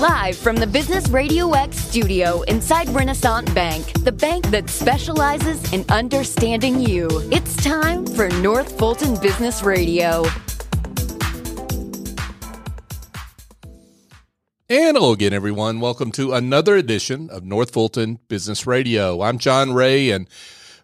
Live from the Business Radio X studio inside Renaissance Bank, the bank that specializes in understanding you. It's time for North Fulton Business Radio. And hello again, everyone. Welcome to another edition of North Fulton Business Radio. I'm John Ray, and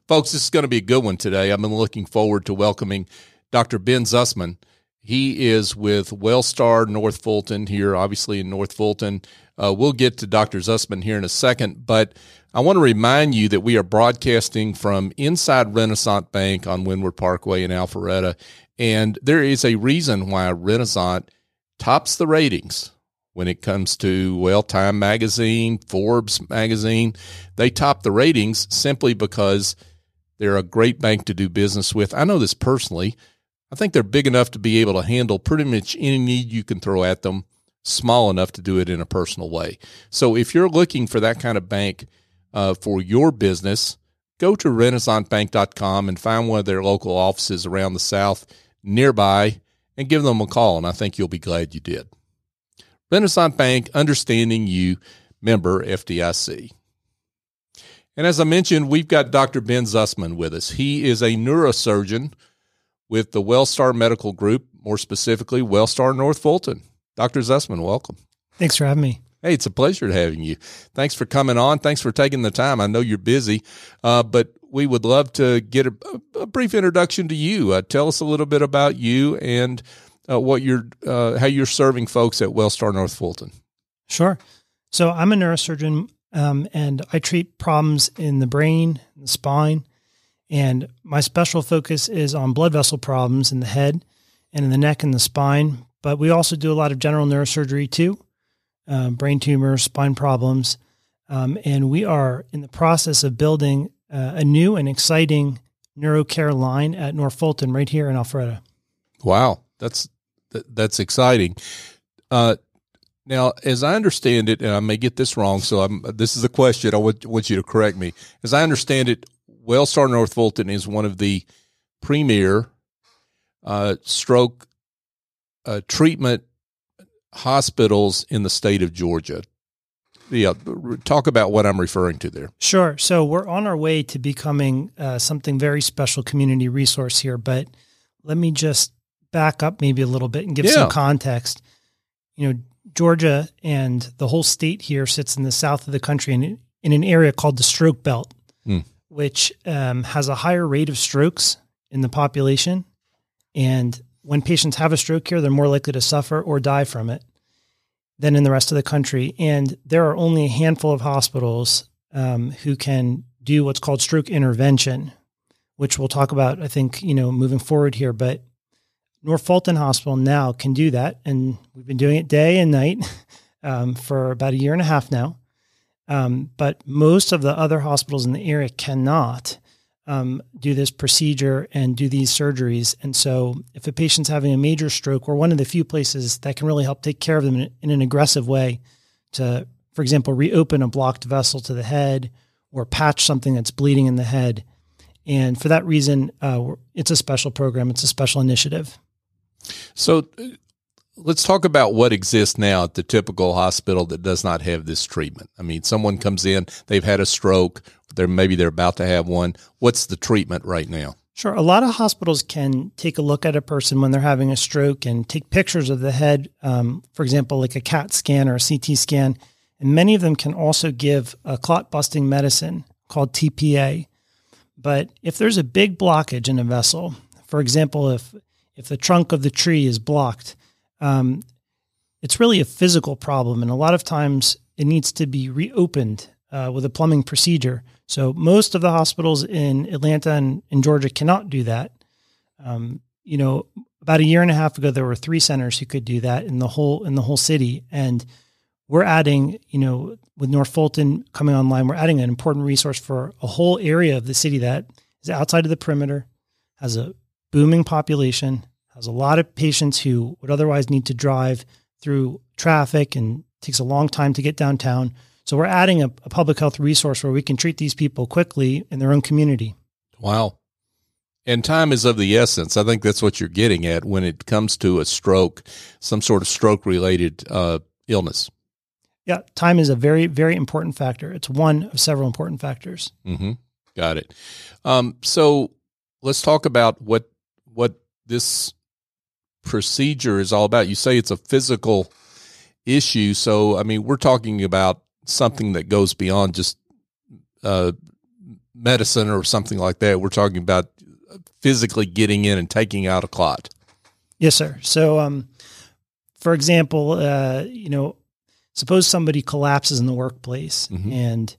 folks, this is going to be a good one today. I've been looking forward to welcoming Dr. Ben Zussman. He is with Wellstar North Fulton here, obviously in North Fulton. Uh, we'll get to Dr. Zussman here in a second, but I want to remind you that we are broadcasting from inside Renaissance Bank on Windward Parkway in Alpharetta. And there is a reason why Renaissance tops the ratings when it comes to, well, Time Magazine, Forbes Magazine. They top the ratings simply because they're a great bank to do business with. I know this personally. I think they're big enough to be able to handle pretty much any need you can throw at them, small enough to do it in a personal way. So if you're looking for that kind of bank uh, for your business, go to renaissancebank.com and find one of their local offices around the South nearby and give them a call. And I think you'll be glad you did. Renaissance Bank, understanding you, member FDIC. And as I mentioned, we've got Dr. Ben Zussman with us. He is a neurosurgeon with the Wellstar Medical Group, more specifically, Wellstar North Fulton. Dr. Zussman, welcome. Thanks for having me. Hey, it's a pleasure having you. Thanks for coming on. Thanks for taking the time. I know you're busy, uh, but we would love to get a, a brief introduction to you. Uh, tell us a little bit about you and uh, what you're, uh, how you're serving folks at Wellstar North Fulton. Sure. So I'm a neurosurgeon, um, and I treat problems in the brain, the spine, and my special focus is on blood vessel problems in the head and in the neck and the spine. But we also do a lot of general neurosurgery too, uh, brain tumors, spine problems. Um, and we are in the process of building uh, a new and exciting neurocare line at North Fulton right here in Alpharetta. Wow, that's that, that's exciting. Uh, now, as I understand it, and I may get this wrong, so I'm, this is a question I want, want you to correct me. As I understand it, Wellstar North Fulton is one of the premier uh, stroke uh, treatment hospitals in the state of Georgia. Yeah, talk about what I'm referring to there. Sure. So we're on our way to becoming uh, something very special community resource here, but let me just back up maybe a little bit and give yeah. some context. You know, Georgia and the whole state here sits in the south of the country in, in an area called the Stroke Belt. Mm which um, has a higher rate of strokes in the population. And when patients have a stroke here, they're more likely to suffer or die from it than in the rest of the country. And there are only a handful of hospitals um, who can do what's called stroke intervention, which we'll talk about, I think, you know, moving forward here. But North Fulton Hospital now can do that. And we've been doing it day and night um, for about a year and a half now. Um, but most of the other hospitals in the area cannot um, do this procedure and do these surgeries. And so, if a patient's having a major stroke, we're one of the few places that can really help take care of them in, in an aggressive way to, for example, reopen a blocked vessel to the head or patch something that's bleeding in the head. And for that reason, uh, it's a special program, it's a special initiative. So, let's talk about what exists now at the typical hospital that does not have this treatment. I mean, someone comes in, they've had a stroke, they're maybe they're about to have one. What's the treatment right now? Sure. A lot of hospitals can take a look at a person when they're having a stroke and take pictures of the head, um, for example, like a CAT scan or a CT scan. And many of them can also give a clot busting medicine called TPA. But if there's a big blockage in a vessel, for example, if if the trunk of the tree is blocked, um, it's really a physical problem. And a lot of times it needs to be reopened uh, with a plumbing procedure. So most of the hospitals in Atlanta and in Georgia cannot do that. Um, you know, about a year and a half ago, there were three centers who could do that in the whole in the whole city, and we're adding, you know, with North Fulton coming online, we're adding an important resource for a whole area of the city that is outside of the perimeter, has a booming population, has a lot of patients who would otherwise need to drive through traffic and takes a long time to get downtown. So we're adding a, a, public health resource where we can treat these people quickly in their own community. Wow. And time is of the essence. I think that's what you're getting at when it comes to a stroke, some sort of stroke related uh, illness. Yeah, time is a very, very important factor. It's one of several important factors. Mm-hmm. Got it. Um, so let's talk about what what this procedure is all about. You say it's a physical issue, so I mean we're talking about something that goes beyond just uh, medicine or something like that. We're talking about physically getting in and taking out a clot. Yes, sir. So, um, for example, uh, you know, suppose somebody collapses in the workplace mm-hmm. and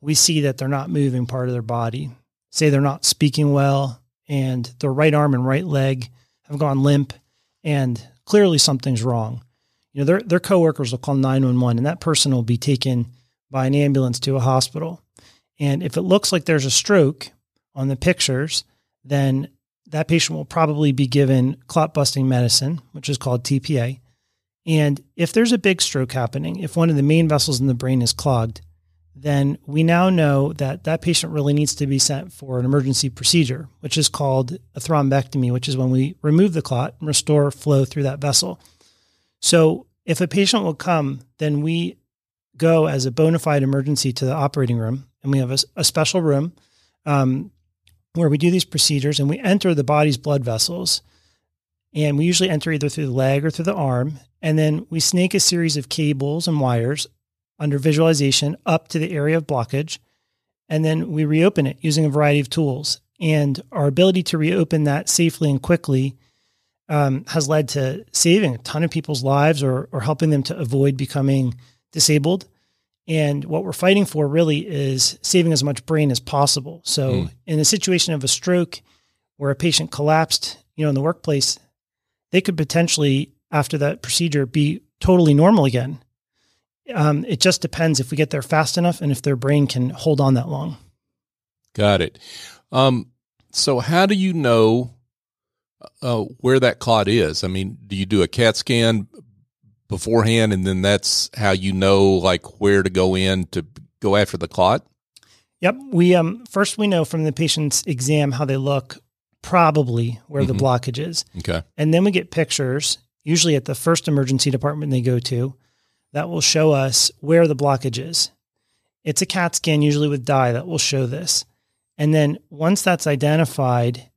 we see that they're not moving part of their body. Say they're not speaking well and their right arm and right leg have gone limp and clearly something's wrong. You know, their their coworkers will call 911 and that person will be taken by an ambulance to a hospital. And if it looks like there's a stroke on the pictures, then that patient will probably be given clot busting medicine, which is called TPA. And if there's a big stroke happening, if one of the main vessels in the brain is clogged, then we now know that that patient really needs to be sent for an emergency procedure, which is called a thrombectomy, which is when we remove the clot and restore flow through that vessel. So if a patient will come, then we go as a bona fide emergency to the operating room, and we have a, a special room um, where we do these procedures, and we enter the body's blood vessels. And we usually enter either through the leg or through the arm. And then we snake a series of cables and wires under visualization up to the area of blockage. And then we reopen it using a variety of tools. And our ability to reopen that safely and quickly um, has led to saving a ton of people's lives or, or helping them to avoid becoming disabled. And what we're fighting for really is saving as much brain as possible. So, mm. in a situation of a stroke where a patient collapsed, you know, in the workplace, they could potentially, after that procedure, be totally normal again. Um, it just depends if we get there fast enough and if their brain can hold on that long. Got it. Um, so, how do you know uh, where that clot is? I mean, do you do a CAT scan beforehand, and then that's how you know like where to go in to go after the clot? Yep. We um first we know from the patient's exam how they look, probably where mm-hmm. the blockage is. Okay. And then we get pictures, usually at the first emergency department they go to, that will show us where the blockage is. It's a CAT scan, usually with dye, that will show this. And then once that's identified,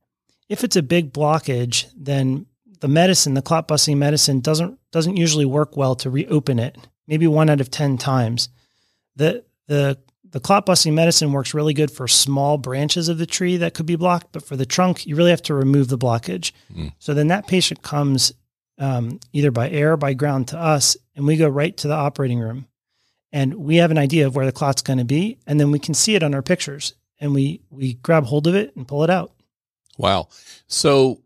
if it's a big blockage, then the medicine, the clot busting medicine, doesn't doesn't usually work well to reopen it. Maybe one out of ten times. The the the clot busting medicine works really good for small branches of the tree that could be blocked, but for the trunk, you really have to remove the blockage. Mm. So then that patient comes um, either by air or by ground to us, and we go right to the operating room, and we have an idea of where the clot's going to be, and then we can see it on our pictures, and we we grab hold of it and pull it out. Wow! So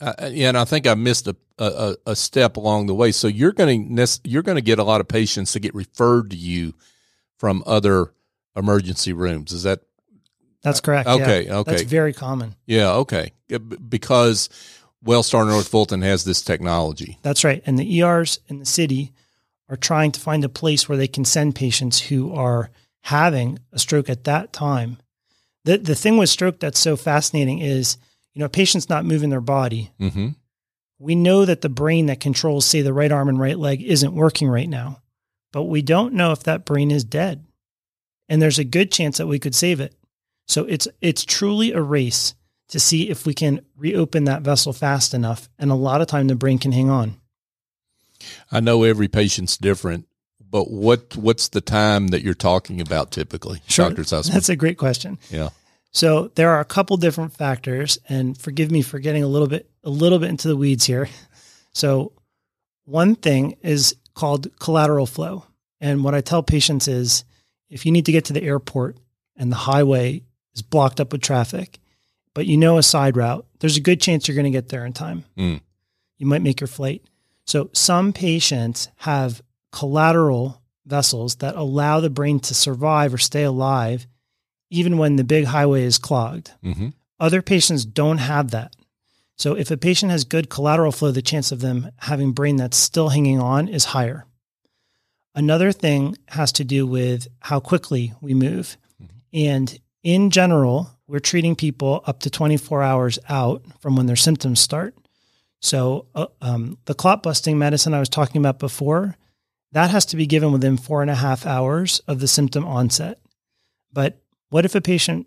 uh, yeah, and I think I missed a, a, a step along the way. So you're going to you're going to get a lot of patients to get referred to you from other emergency rooms. Is that? That's correct. Okay. Yeah. Okay. That's very common. Yeah. Okay. Because Wellstar North Fulton has this technology. That's right, and the ERs in the city are trying to find a place where they can send patients who are having a stroke at that time. The the thing with stroke that's so fascinating is you know, a patient's not moving their body. Mm-hmm. We know that the brain that controls, say, the right arm and right leg isn't working right now, but we don't know if that brain is dead. And there's a good chance that we could save it. So it's it's truly a race to see if we can reopen that vessel fast enough. And a lot of time the brain can hang on. I know every patient's different, but what what's the time that you're talking about typically, sure. Dr. Zussman? That's a great question. Yeah. So there are a couple different factors, and forgive me for getting a little bit a little bit into the weeds here. So one thing is called collateral flow. And what I tell patients is if you need to get to the airport and the highway is blocked up with traffic, but you know a side route, there's a good chance you're going to get there in time. Mm. You might make your flight. So some patients have collateral vessels that allow the brain to survive or stay alive even when the big highway is clogged. Mm-hmm. Other patients don't have that. So if a patient has good collateral flow, the chance of them having brain that's still hanging on is higher. Another thing has to do with how quickly we move. Mm-hmm. And in general, we're treating people up to 24 hours out from when their symptoms start. So uh, um, the clot busting medicine I was talking about before that has to be given within four and a half hours of the symptom onset. But what if a patient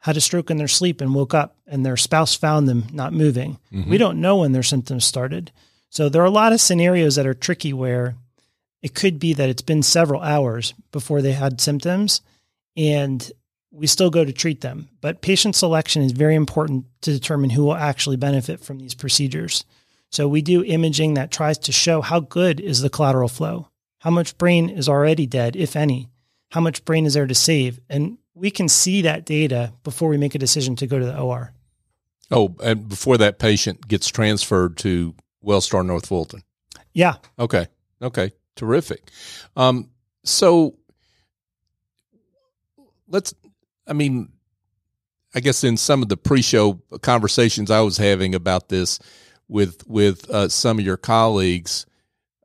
had a stroke in their sleep and woke up and their spouse found them not moving? Mm-hmm. We don't know when their symptoms started. So there are a lot of scenarios that are tricky where it could be that it's been several hours before they had symptoms and we still go to treat them. But patient selection is very important to determine who will actually benefit from these procedures. So we do imaging that tries to show how good is the collateral flow, how much brain is already dead, if any, how much brain is there to save. And we can see that data before we make a decision to go to the OR. Oh, and before that patient gets transferred to Wellstar North Fulton. Yeah. Okay. Okay. Terrific. Um, so let's, I mean, I guess in some of the pre-show conversations I was having about this with with uh, some of your colleagues,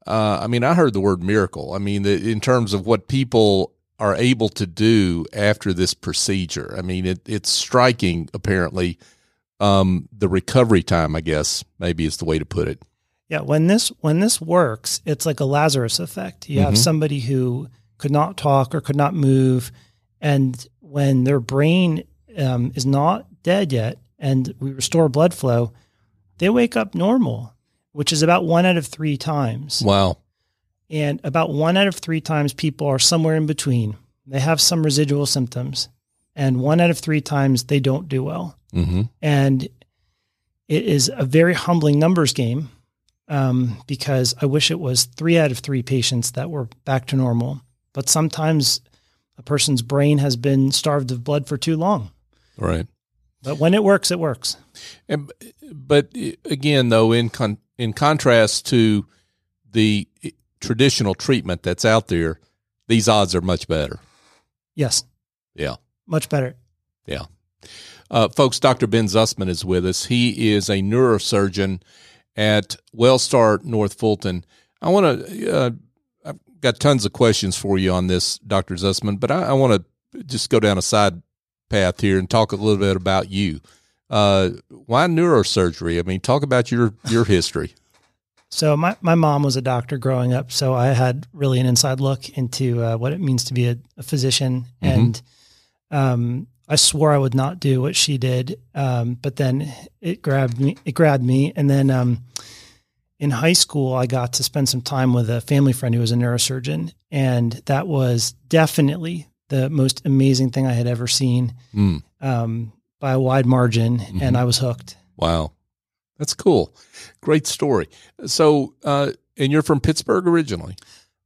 uh, I mean, I heard the word miracle. I mean, in terms of what people are able to do after this procedure. I mean, it, it's striking. Apparently, um, the recovery time, I guess, maybe is the way to put it. Yeah, when this when this works, it's like a Lazarus effect. You mm-hmm. have somebody who could not talk or could not move, and when their brain um, is not dead yet, and we restore blood flow, they wake up normal, which is about one out of three times. Wow! And about one out of three times, people are somewhere in between. They have some residual symptoms, and one out of three times they don't do well. Mm-hmm. And it is a very humbling numbers game um, because I wish it was three out of three patients that were back to normal. But sometimes a person's brain has been starved of blood for too long. Right. But when it works, it works. And, but again, though, in con- in contrast to the traditional treatment that's out there, these odds are much better. Yes. Yeah. Much better. Yeah. Uh, folks, Dr. Ben Zussman is with us. He is a neurosurgeon at Wellstar North Fulton. I want to, uh, got tons of questions for you on this, Dr. Zussman, but I, I want to just go down a side path here and talk a little bit about you. Uh, why neurosurgery? I mean, talk about your, your history. So my, my mom was a doctor growing up, so I had really an inside look into uh, what it means to be a, a physician, mm-hmm. and um, I swore I would not do what she did, um, but then it grabbed me. It grabbed me, and then um, in high school, I got to spend some time with a family friend who was a neurosurgeon, and that was definitely the most amazing thing I had ever seen mm. um, by a wide margin, mm-hmm. and I was hooked. Wow. That's cool. Great story. So, uh, and you're from Pittsburgh originally?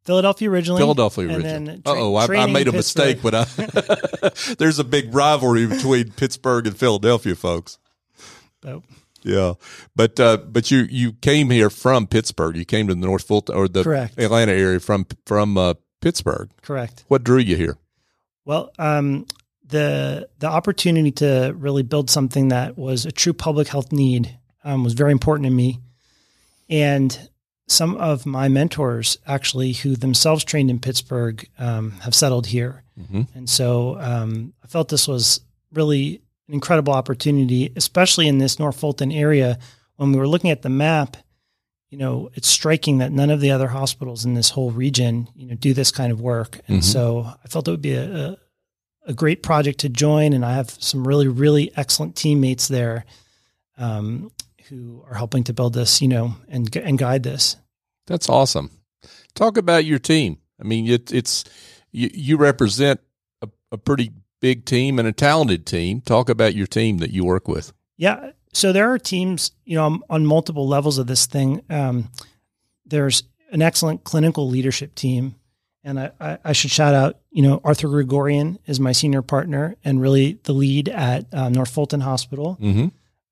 Philadelphia originally. Philadelphia originally. Tra- oh, I, I, made a mistake, but I, there's a big rivalry between Pittsburgh and Philadelphia, folks. Oh. Yeah, but uh, but you you came here from Pittsburgh. You came to the North Fulton or the Correct. Atlanta area from from uh, Pittsburgh. Correct. What drew you here? Well, um, the the opportunity to really build something that was a true public health need um, was very important to me. And some of my mentors, actually, who themselves trained in Pittsburgh, um, have settled here. Mm-hmm. And so um, I felt this was really an incredible opportunity, especially in this North Fulton area. When we were looking at the map, you know, it's striking that none of the other hospitals in this whole region, you know, do this kind of work. And mm-hmm. so I felt it would be a, a, a, great project to join. And I have some really, really excellent teammates there. Um, who are helping to build this, you know, and and guide this. That's awesome. Talk about your team. I mean, it, it's you, you represent a, a pretty big team and a talented team. Talk about your team that you work with. Yeah. So there are teams, you know, on multiple levels of this thing. Um, there's an excellent clinical leadership team. And I, I, I, should shout out, you know, Arthur Gregorian is my senior partner and really the lead at um, North Fulton Hospital. Mm-hmm.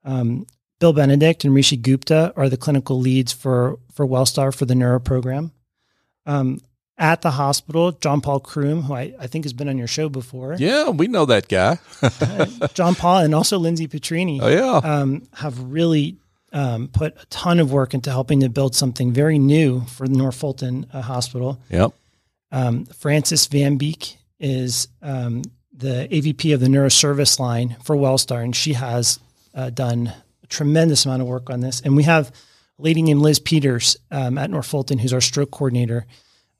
Um, Bill Benedict and Rishi Gupta are the clinical leads for for Wellstar for the neuro program. Um, at the hospital, John Paul Kroom, who I, I think has been on your show before. Yeah, we know that guy. John Paul and also Lindsay Petrini. Oh yeah, um, have really um, put a ton of work into helping to build something very new for the North Fulton uh, Hospital. Yep. Um, Frances Van Beek is um, the AVP of the neuroservice line for Wellstar, and she has uh, done tremendous amount of work on this. And we have a lady named Liz Peters um, at North Fulton, who's our stroke coordinator.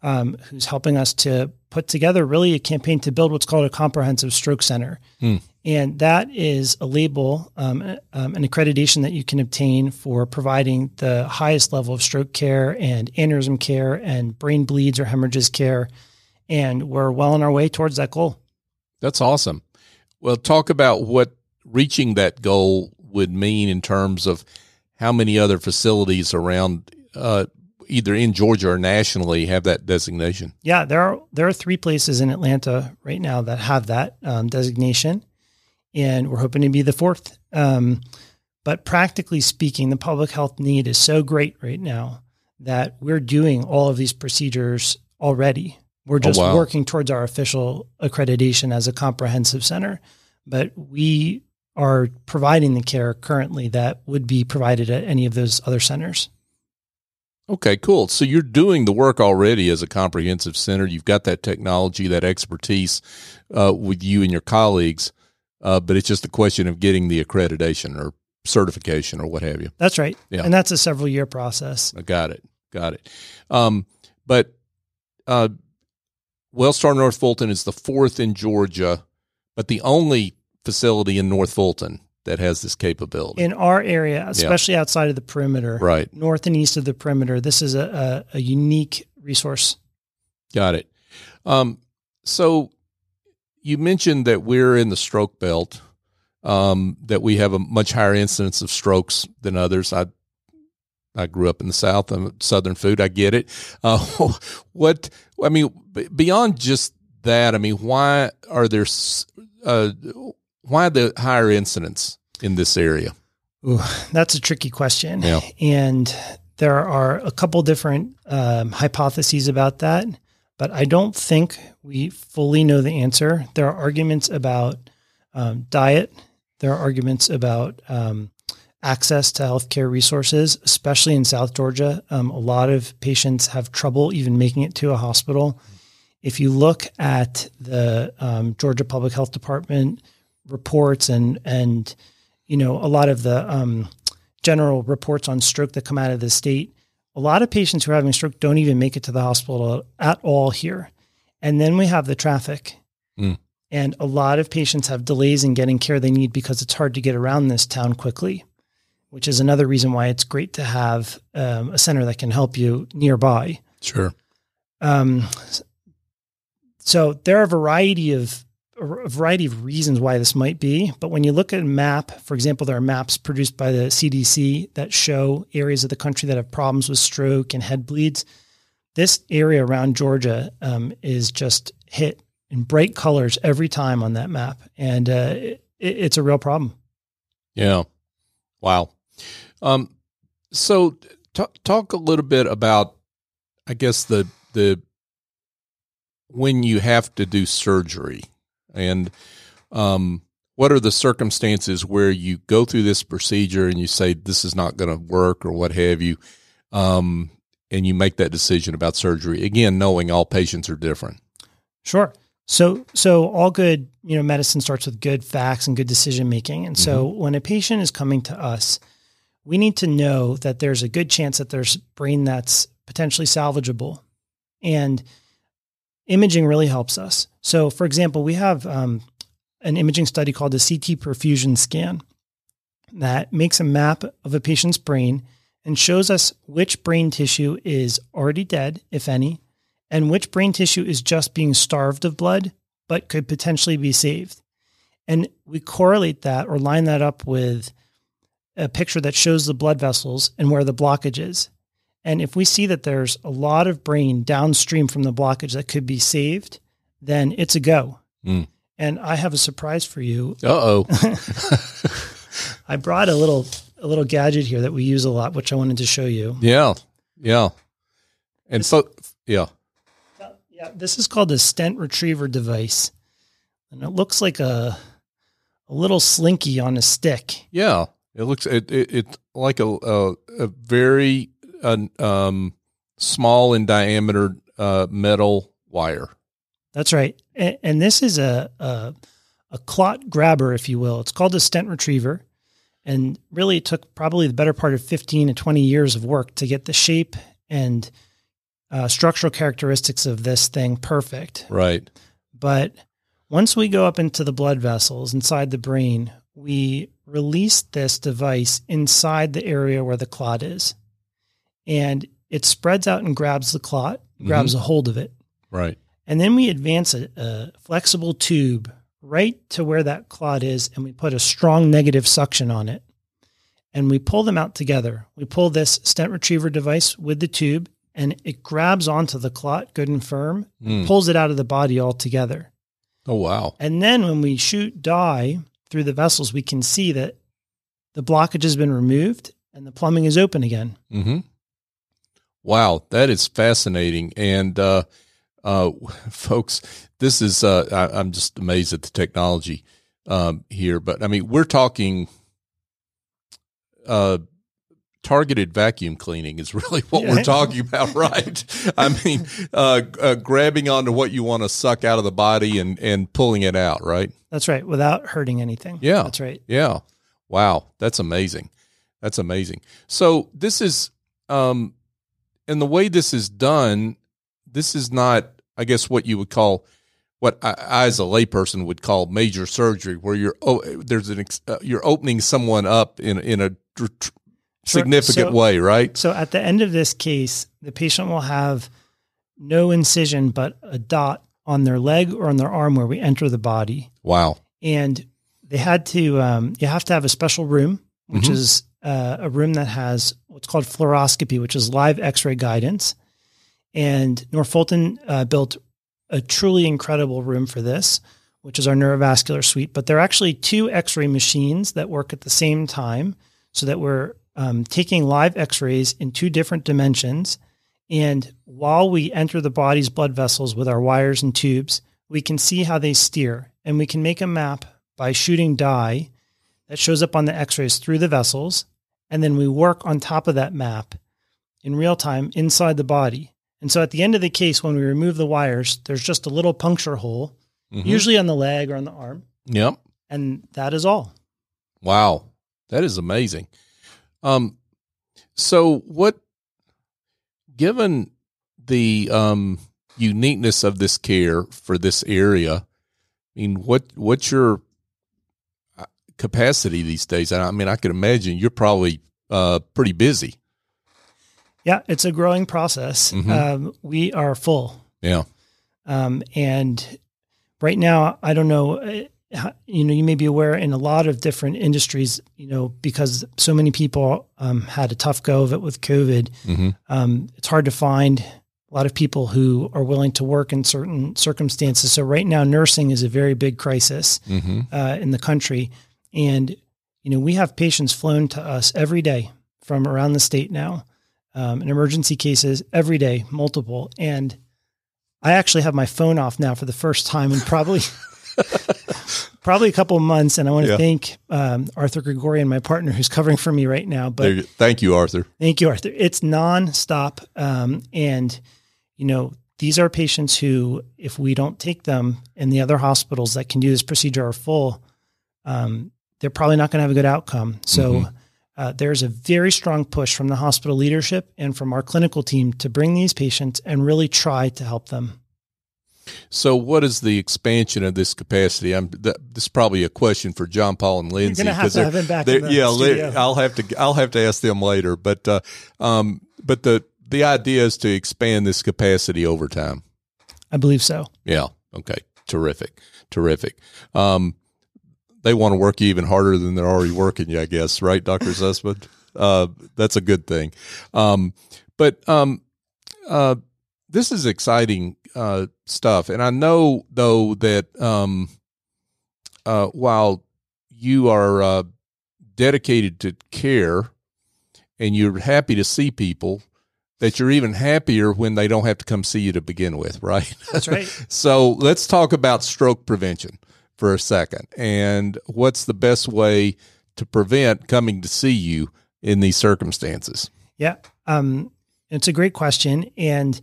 Um, who's helping us to put together really a campaign to build what's called a comprehensive stroke center. Hmm. And that is a label, um, um, an accreditation that you can obtain for providing the highest level of stroke care and aneurysm care and brain bleeds or hemorrhages care. And we're well on our way towards that goal. That's awesome. Well, talk about what reaching that goal would mean in terms of how many other facilities around uh, either in Georgia or nationally have that designation? Yeah, there are there are three places in Atlanta right now that have that um, designation, and we're hoping to be the fourth. Um, but practically speaking, the public health need is so great right now that we're doing all of these procedures already. We're oh, just oh, wow. working towards our official accreditation as a comprehensive center, but we are providing the care currently that would be provided at any of those other centers. Okay, cool. So you're doing the work already as a comprehensive center. You've got that technology, that expertise uh, with you and your colleagues, uh, but it's just a question of getting the accreditation or certification or what have you. That's right. Yeah. And that's a several year process. I got it. Got it. Um, but uh, Wellstar North Fulton is the fourth in Georgia, but the only facility in North Fulton that has this capability in our area, especially yeah. outside of the perimeter, right, north and east of the perimeter. This is a, a, a unique resource. Got it. Um, so you mentioned that we're in the stroke belt, um, that we have a much higher incidence of strokes than others. I I grew up in the South. I'm Southern food. I get it. Uh, what I mean, beyond just that, I mean, why are there uh, why the higher incidence in this area? Ooh, that's a tricky question. Yeah. And there are a couple different um, hypotheses about that, but I don't think we fully know the answer. There are arguments about um, diet. There are arguments about um, access to healthcare resources, especially in South Georgia. Um, a lot of patients have trouble even making it to a hospital. If you look at the um, Georgia Public Health Department reports and and you know a lot of the um, general reports on stroke that come out of the state, a lot of patients who are having stroke don't even make it to the hospital at all here. And then we have the traffic. Mm. And a lot of patients have delays in getting care they need because it's hard to get around this town quickly, which is another reason why it's great to have um, a center that can help you nearby. Sure. Um, so there are a variety of a variety of reasons why this might be, but when you look at a map, for example, there are maps produced by the CDC that show areas of the country that have problems with stroke and head bleeds. This area around Georgia um, is just hit in bright colors every time on that map, and uh, it, it's a real problem. Yeah, wow. Um, so t- talk a little bit about, I guess the the when you have to do surgery and um, what are the circumstances where you go through this procedure and you say this is not going to work or what have you, um, and you make that decision about surgery? Again, knowing all patients are different. Sure. So, so all good, you know, medicine starts with good facts and good decision making. And so, mm-hmm. when a patient is coming to us, we need to know that there's a good chance that there's brain that's potentially salvageable, and imaging really helps us. So, for example, we have um, an imaging study called the CT perfusion scan that makes a map of a patient's brain and shows us which brain tissue is already dead, if any, and which brain tissue is just being starved of blood but could potentially be saved. And we correlate that or line that up with a picture that shows the blood vessels and where the blockage is. And if we see that there's a lot of brain downstream from the blockage that could be saved, then it's a go. Mm. And I have a surprise for you. Uh oh. I brought a little a little gadget here that we use a lot, which I wanted to show you. Yeah, yeah. And this, so, yeah, yeah. This is called a stent retriever device, and it looks like a a little slinky on a stick. Yeah, it looks it it, it like a, a, a very a um, small in diameter uh, metal wire. That's right, and, and this is a, a, a clot grabber, if you will. It's called a stent retriever, and really it took probably the better part of fifteen to twenty years of work to get the shape and uh, structural characteristics of this thing perfect. Right. But once we go up into the blood vessels inside the brain, we release this device inside the area where the clot is. And it spreads out and grabs the clot, grabs mm-hmm. a hold of it. Right. And then we advance a, a, flexible tube right to where that clot is, and we put a strong negative suction on it. And we pull them out together. We pull this stent retriever device with the tube, and it grabs onto the clot good and firm, mm. pulls it out of the body altogether. Oh, wow. And then when we shoot dye through the vessels, we can see that the blockage has been removed and the plumbing is open again. Mm-hmm. Wow, that is fascinating. And, uh, uh, folks, this is, uh, I, am just amazed at the technology um, here. But I mean, we're talking uh, targeted vacuum cleaning is really what yeah. we're talking about, right? I mean, uh, uh, grabbing onto what you want to suck out of the body and, and pulling it out, right? That's right, without hurting anything. Yeah. That's right. Yeah. Wow. That's amazing. That's amazing. So this is, um, and the way this is done, this is not, I guess, what you would call what I, I, as a layperson would call major surgery, where you're oh, there's an uh, you're opening someone up in in a tr- tr- significant so, way, right? So at the end of this case, the patient will have no incision but a dot on their leg or on their arm where we enter the body. Wow! And they had to um, you have to have a special room, which mm-hmm. is uh, a room that has what's called fluoroscopy, which is live X-ray guidance. And North Fulton uh, built a truly incredible room for this, which is our neurovascular suite. But there are actually two X ray machines that work at the same time so that we're um, taking live X rays in two different dimensions. And while we enter the body's blood vessels with our wires and tubes, we can see how they steer. And we can make a map by shooting dye that shows up on the x rays through the vessels. And then we work on top of that map in real time inside the body. And so at the end of the case, when we remove the wires, there's just a little puncture hole, mm-hmm. usually on the leg or on the arm. Yep. And that is all. Wow. That is amazing. Um, so what, given the, um, uniqueness of this care for this area, I mean, what, what's your capacity these days? I mean, I could imagine you're probably, uh, pretty busy. Yeah, it's a growing process. Mm-hmm. Um, we are full. Yeah. Um, and right now, I don't know. Uh, you know, you may be aware in a lot of different industries, you know, because so many people um, had a tough go of it with COVID. Mm-hmm. Um, it's hard to find a lot of people who are willing to work in certain circumstances. So right now, nursing is a very big crisis mm-hmm. uh, in the country, and you know, we have patients flown to us every day from around the state now um, in emergency cases every day, multiple. And I actually have my phone off now for the first time in probably probably a couple of months. And I want to yeah. thank um, Arthur Gregorian, my partner, who's covering for me right now. But you, thank you, Arthur. Thank you, Arthur. It's nonstop, um, and you know these are patients who, if we don't take them, and the other hospitals that can do this procedure are full, um, they're probably not going to have a good outcome. So. Mm-hmm uh, there's a very strong push from the hospital leadership and from our clinical team to bring these patients and really try to help them. So, what is the expansion of this capacity? I'm, this is probably a question for John Paul and Lindsay because have have back the yeah, studio. I'll have to I'll have to ask them later. But uh, um, but the the idea is to expand this capacity over time. I believe so. Yeah. Okay. Terrific. Terrific. Um, they want to work you even harder than they're already working you, I guess, right, Doctor Zussman? Uh, that's a good thing. Um, but um, uh, this is exciting uh, stuff, and I know though that um, uh, while you are uh, dedicated to care and you're happy to see people, that you're even happier when they don't have to come see you to begin with, right? That's right. so let's talk about stroke prevention for a second and what's the best way to prevent coming to see you in these circumstances? Yeah. Um, it's a great question. And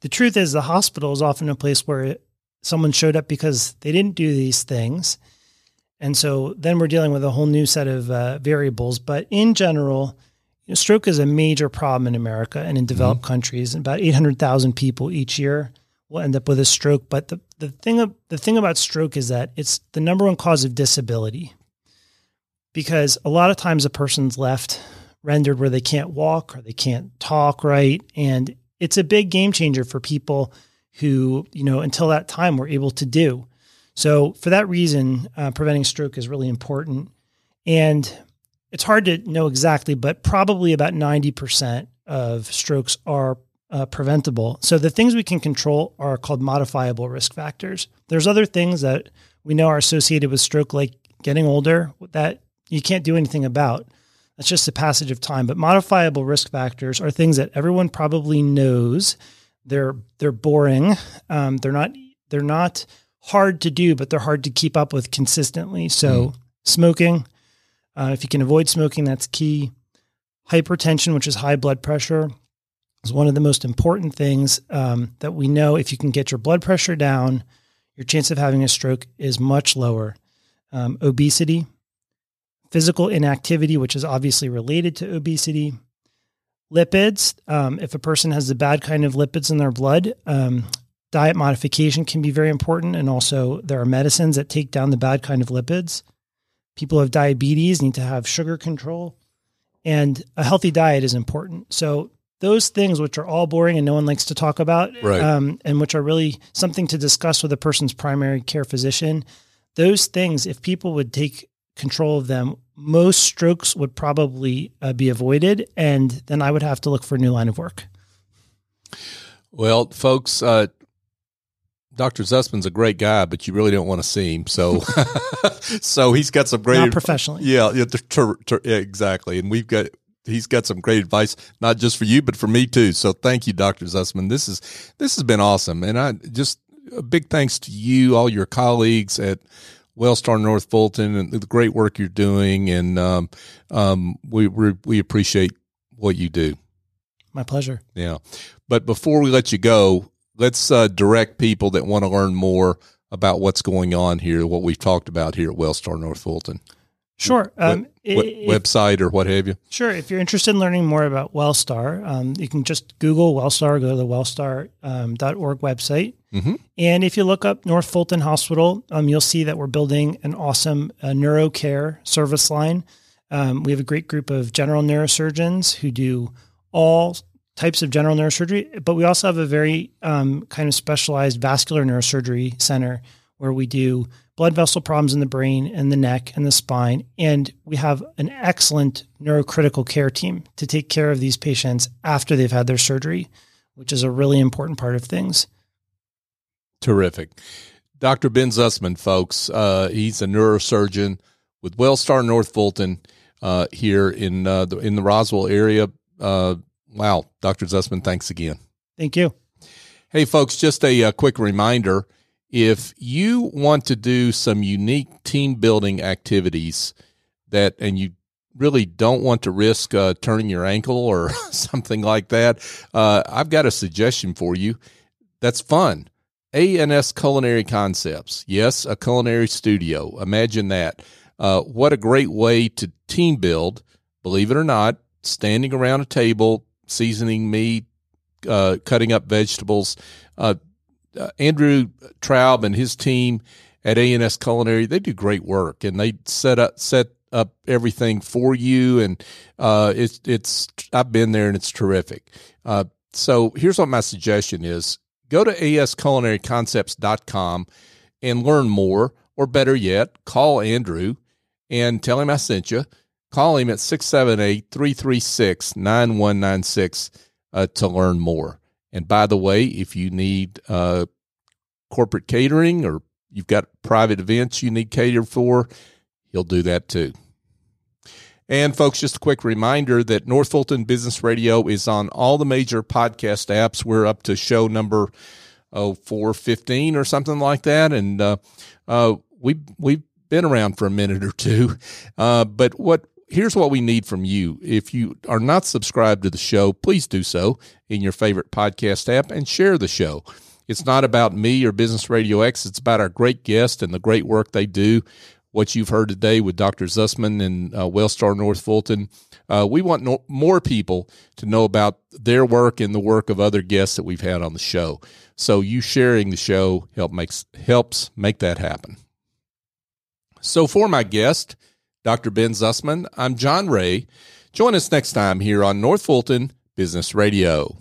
the truth is, the hospital is often a place where someone showed up because they didn't do these things. And so then we're dealing with a whole new set of uh, variables. But in general, know, stroke is a major problem in America and in developed mm-hmm. countries. About 800,000 people each year will end up with a stroke. But the, the thing the thing about stroke is that it's the number one cause of disability because a lot of times a person's left rendered where they can't walk or they can't talk right. And it's a big game changer for people who, you know, until that time were able to do. So for that reason, uh, preventing stroke is really important. And it's hard to know exactly, but probably about 90% of strokes are uh, preventable. So the things we can control are called modifiable risk factors. There's other things that we know are associated with stroke, like getting older, that you can't do anything about. That's just a passage of time. But modifiable risk factors are things that everyone probably knows. They're they're boring. Um, they're not they're not hard to do, but they're hard to keep up with consistently. So mm. smoking, uh, if you can avoid smoking, that's key. Hypertension, which is high blood pressure, is one of the most important things um, that we know. If you can get your blood pressure down, your chance of having a stroke is much lower. Um, obesity, physical inactivity, which is obviously related to obesity. Lipids, um, if a person has the bad kind of lipids in their blood, um, diet modification can be very important. And also, there are medicines that take down the bad kind of lipids. People who have diabetes need to have sugar control, and a healthy diet is important. So, those things, which are all boring and no one likes to talk about, right. um, and which are really something to discuss with a person's primary care physician, those things, if people would take control of them, most strokes would probably uh, be avoided, and then I would have to look for a new line of work. Well, folks, uh, Dr. Zussman's a great guy, but you really don't want to see him. So, so he's got some great not professionally. Yeah, yeah, ter, ter, yeah, exactly. And we've got he's got some great advice, not just for you, but for me too. So, thank you, Dr. Zussman. This is this has been awesome, and I just a big thanks to you, all your colleagues at Wellstar North Fulton and the great work you're doing. And um, um, we, we appreciate what you do. My pleasure. Yeah. But before we let you go, let's uh, direct people that want to learn more about what's going on here, what we've talked about here at Wellstar North Fulton. Sure. Um, if, website or what have you? Sure. If you're interested in learning more about Wellstar, um, you can just Google Wellstar, go to the wellstar.org um, website. Mm-hmm. And if you look up North Fulton Hospital, um, you'll see that we're building an awesome uh, neurocare service line. Um, we have a great group of general neurosurgeons who do all types of general neurosurgery, but we also have a very um, kind of specialized vascular neurosurgery center where we do blood vessel problems in the brain and the neck and the spine. And we have an excellent neurocritical care team to take care of these patients after they've had their surgery, which is a really important part of things. Terrific. Dr. Ben Zussman, folks, uh, he's a neurosurgeon with Wellstar North Fulton uh, here in uh, the, in the Roswell area. Uh, wow, Dr. Zussman, thanks again. Thank you. Hey, folks, just a, a uh, quick reminder if you want to do some unique team building activities that, and you really don't want to risk uh, turning your ankle or something like that, uh, I've got a suggestion for you. That's fun. ANS Culinary Concepts. Yes, a culinary studio. Imagine that. Uh, what a great way to team build, believe it or not, standing around a table, seasoning meat, uh, cutting up vegetables. Uh, Andrew Traub and his team at ANS Culinary, they do great work and they set up set up everything for you and uh, it's it's I've been there and it's terrific. Uh, so here's what my suggestion is: go to asculinaryconcepts.com and learn more, or better yet, call Andrew and tell him I sent you. Call him at 678 336 9196 uh, to learn more. And by the way, if you need uh, corporate catering or you've got private events you need catered for, he'll do that too. And folks, just a quick reminder that North Fulton Business Radio is on all the major podcast apps. We're up to show number oh four fifteen or something like that, and uh, uh, we we've been around for a minute or two. Uh, but what here's what we need from you. If you are not subscribed to the show, please do so in your favorite podcast app and share the show. It's not about me or Business Radio X. It's about our great guests and the great work they do. What you've heard today with Dr. Zussman and uh, Wellstar North Fulton. Uh, we want no- more people to know about their work and the work of other guests that we've had on the show. So you sharing the show help makes helps make that happen. So for my guest, Dr. Ben Zussman. I'm John Ray. Join us next time here on North Fulton Business Radio.